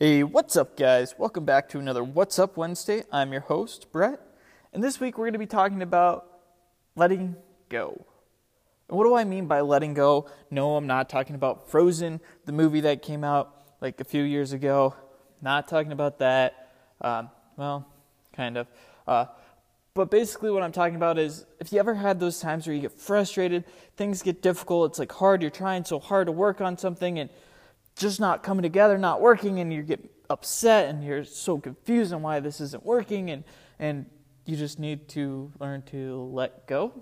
Hey, what's up, guys? Welcome back to another What's Up Wednesday. I'm your host, Brett, and this week we're going to be talking about letting go. And what do I mean by letting go? No, I'm not talking about Frozen, the movie that came out like a few years ago. Not talking about that. Um, well, kind of. Uh, but basically, what I'm talking about is if you ever had those times where you get frustrated, things get difficult, it's like hard, you're trying so hard to work on something and just not coming together, not working, and you get upset and you're so confused on why this isn't working, and, and you just need to learn to let go.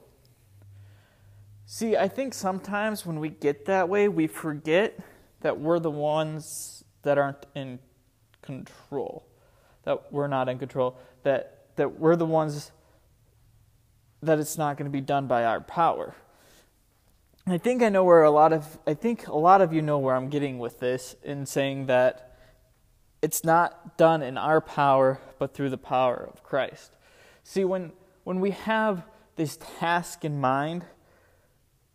See, I think sometimes when we get that way, we forget that we're the ones that aren't in control, that we're not in control, that, that we're the ones that it's not going to be done by our power. I think I know where a lot of I think a lot of you know where I'm getting with this in saying that it's not done in our power but through the power of Christ. See when when we have this task in mind,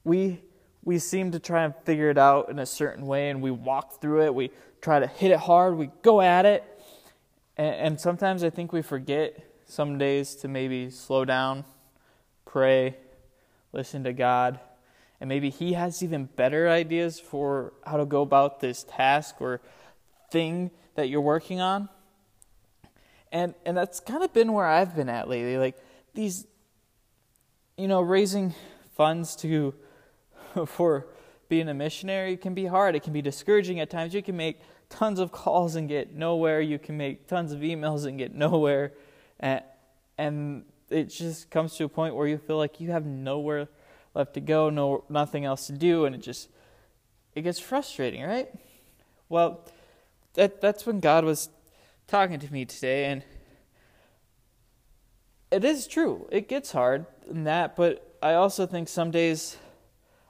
we we seem to try and figure it out in a certain way and we walk through it, we try to hit it hard, we go at it. And, and sometimes I think we forget some days to maybe slow down, pray, listen to God and maybe he has even better ideas for how to go about this task or thing that you're working on. And and that's kind of been where I've been at lately. Like these you know, raising funds to for being a missionary can be hard. It can be discouraging at times. You can make tons of calls and get nowhere. You can make tons of emails and get nowhere. And, and it just comes to a point where you feel like you have nowhere left to go, no nothing else to do, and it just it gets frustrating, right? Well, that that's when God was talking to me today, and it is true. It gets hard in that, but I also think some days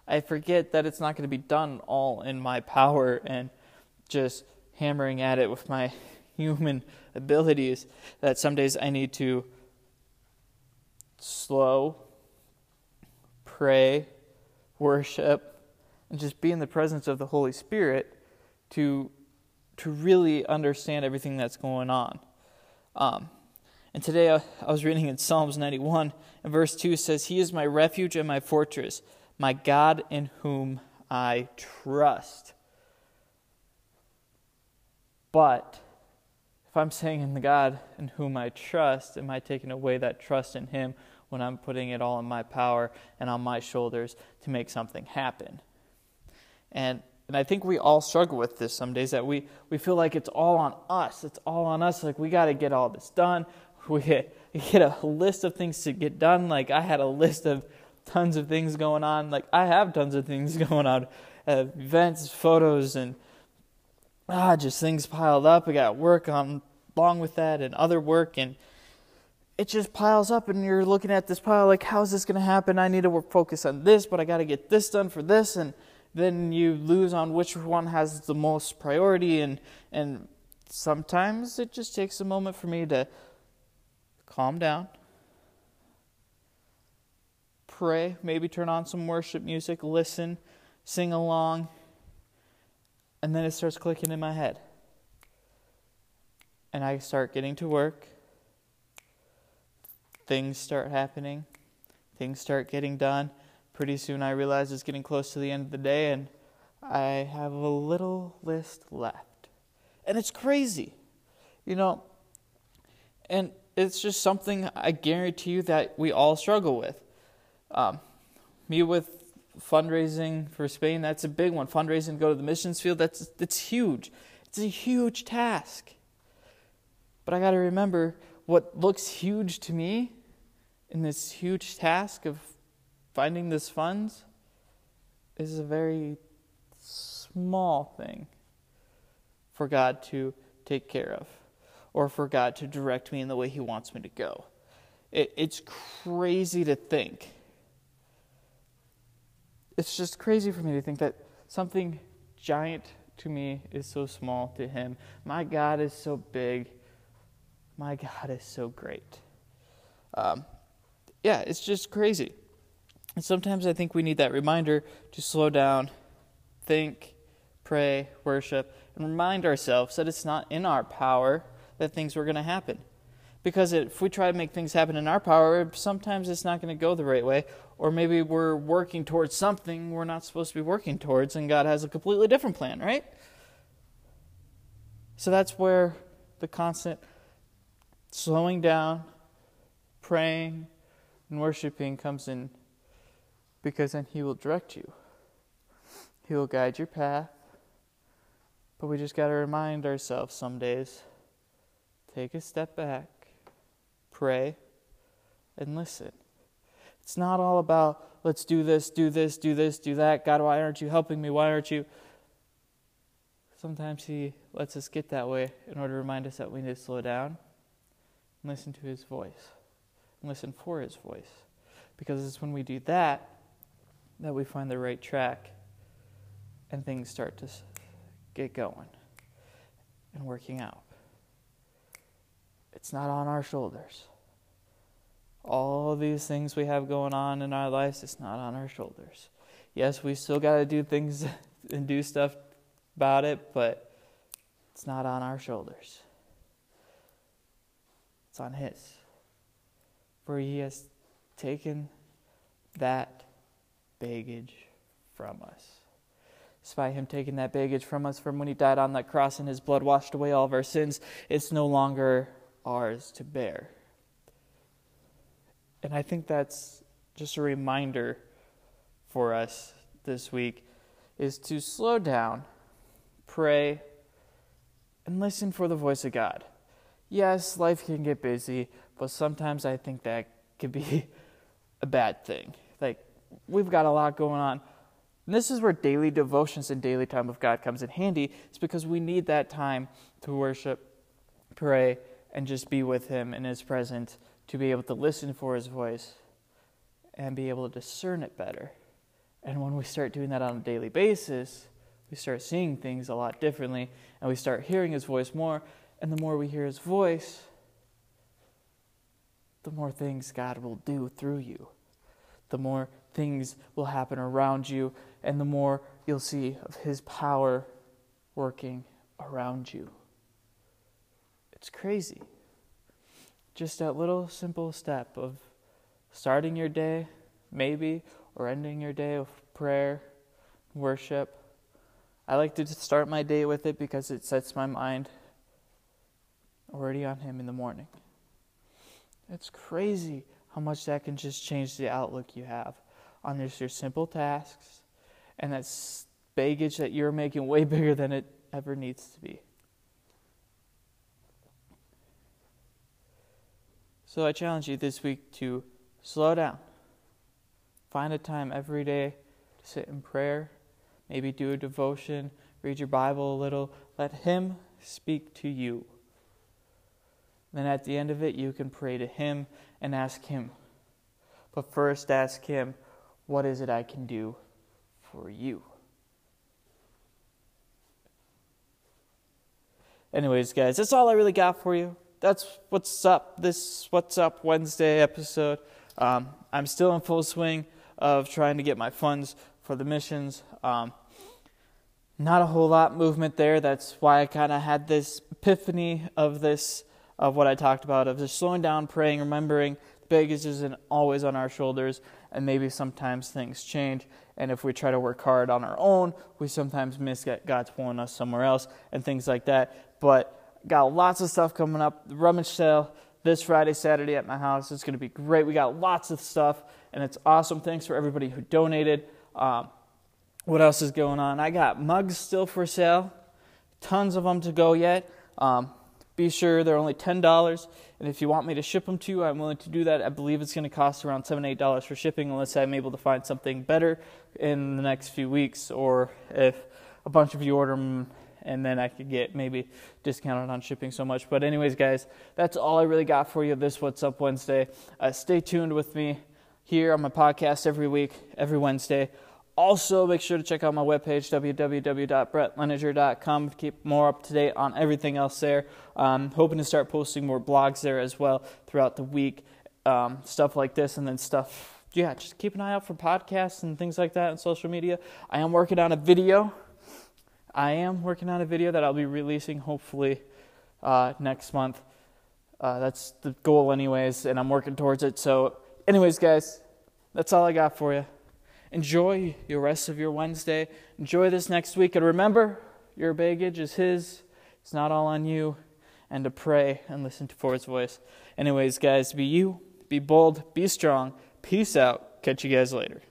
I forget that it's not going to be done all in my power and just hammering at it with my human abilities. That some days I need to slow pray, worship, and just be in the presence of the Holy Spirit to to really understand everything that's going on. Um, and today I, I was reading in Psalms 91, and verse 2 says, He is my refuge and my fortress, my God in whom I trust. But if I'm saying in the God in whom I trust, am I taking away that trust in Him when I'm putting it all in my power and on my shoulders to make something happen. And and I think we all struggle with this some days that we, we feel like it's all on us. It's all on us. Like we got to get all this done. We get, we get a list of things to get done. Like I had a list of tons of things going on. Like I have tons of things going on, uh, events, photos, and ah, just things piled up. I got work on along with that and other work and it just piles up and you're looking at this pile like how's this going to happen i need to focus on this but i got to get this done for this and then you lose on which one has the most priority and and sometimes it just takes a moment for me to calm down pray maybe turn on some worship music listen sing along and then it starts clicking in my head and i start getting to work things start happening, things start getting done. Pretty soon I realize it's getting close to the end of the day and I have a little list left. And it's crazy, you know, and it's just something I guarantee you that we all struggle with. Um, me with fundraising for Spain, that's a big one. Fundraising to go to the missions field, that's, that's huge. It's a huge task. But I got to remember what looks huge to me in this huge task of finding this funds is a very small thing for God to take care of or for God to direct me in the way He wants me to go. It, it's crazy to think. It's just crazy for me to think that something giant to me is so small to Him. My God is so big. My God is so great. Um, yeah, it's just crazy. And sometimes I think we need that reminder to slow down, think, pray, worship, and remind ourselves that it's not in our power that things were going to happen. Because if we try to make things happen in our power, sometimes it's not going to go the right way. Or maybe we're working towards something we're not supposed to be working towards, and God has a completely different plan, right? So that's where the constant slowing down, praying, and worshiping comes in because then He will direct you. He will guide your path. But we just got to remind ourselves some days take a step back, pray, and listen. It's not all about let's do this, do this, do this, do that. God, why aren't you helping me? Why aren't you? Sometimes He lets us get that way in order to remind us that we need to slow down and listen to His voice and listen for His voice. Because it's when we do that that we find the right track and things start to get going and working out. It's not on our shoulders. All these things we have going on in our lives, it's not on our shoulders. Yes, we still got to do things and do stuff about it, but it's not on our shoulders. It's on His. For He has taken that baggage from us. It's by him taking that baggage from us from when he died on that cross and his blood washed away all of our sins, it's no longer ours to bear. And I think that's just a reminder for us this week is to slow down, pray, and listen for the voice of God. Yes, life can get busy, but sometimes I think that could be a bad thing. Like we've got a lot going on. And this is where daily devotions and daily time with God comes in handy. It's because we need that time to worship, pray, and just be with Him in His presence to be able to listen for His voice and be able to discern it better. And when we start doing that on a daily basis, we start seeing things a lot differently and we start hearing His voice more. And the more we hear His voice, the more things God will do through you. The more things will happen around you, and the more you'll see of His power working around you. It's crazy. Just that little simple step of starting your day, maybe, or ending your day with prayer, worship. I like to start my day with it because it sets my mind already on Him in the morning. It's crazy how much that can just change the outlook you have on just your simple tasks and that baggage that you're making way bigger than it ever needs to be. So I challenge you this week to slow down. Find a time every day to sit in prayer, maybe do a devotion, read your Bible a little. Let Him speak to you. Then at the end of it, you can pray to Him and ask Him. But first, ask Him, what is it I can do for you? Anyways, guys, that's all I really got for you. That's what's up this What's Up Wednesday episode. Um, I'm still in full swing of trying to get my funds for the missions. Um, not a whole lot movement there. That's why I kind of had this epiphany of this, of what I talked about, of just slowing down, praying, remembering the baggage isn't always on our shoulders, and maybe sometimes things change. And if we try to work hard on our own, we sometimes miss God's pulling us somewhere else and things like that. But got lots of stuff coming up. The rummage sale this Friday, Saturday at my house. It's going to be great. We got lots of stuff, and it's awesome. Thanks for everybody who donated. Um, what else is going on? I got mugs still for sale. Tons of them to go yet. Um, be sure they're only $10. And if you want me to ship them to you, I'm willing to do that. I believe it's going to cost around 7 $8 for shipping unless I'm able to find something better in the next few weeks or if a bunch of you order them and then I could get maybe discounted on shipping so much. But, anyways, guys, that's all I really got for you this What's Up Wednesday. Uh, stay tuned with me here on my podcast every week, every Wednesday. Also, make sure to check out my webpage, www.brettleninger.com, to keep more up to date on everything else there. Um, hoping to start posting more blogs there as well throughout the week, um, stuff like this, and then stuff. Yeah, just keep an eye out for podcasts and things like that on social media. I am working on a video. I am working on a video that I'll be releasing hopefully uh, next month. Uh, that's the goal, anyways, and I'm working towards it. So, anyways, guys, that's all I got for you. Enjoy your rest of your Wednesday. Enjoy this next week. And remember, your baggage is His, it's not all on you. And to pray and listen to for His voice. Anyways, guys, be you, be bold, be strong. Peace out. Catch you guys later.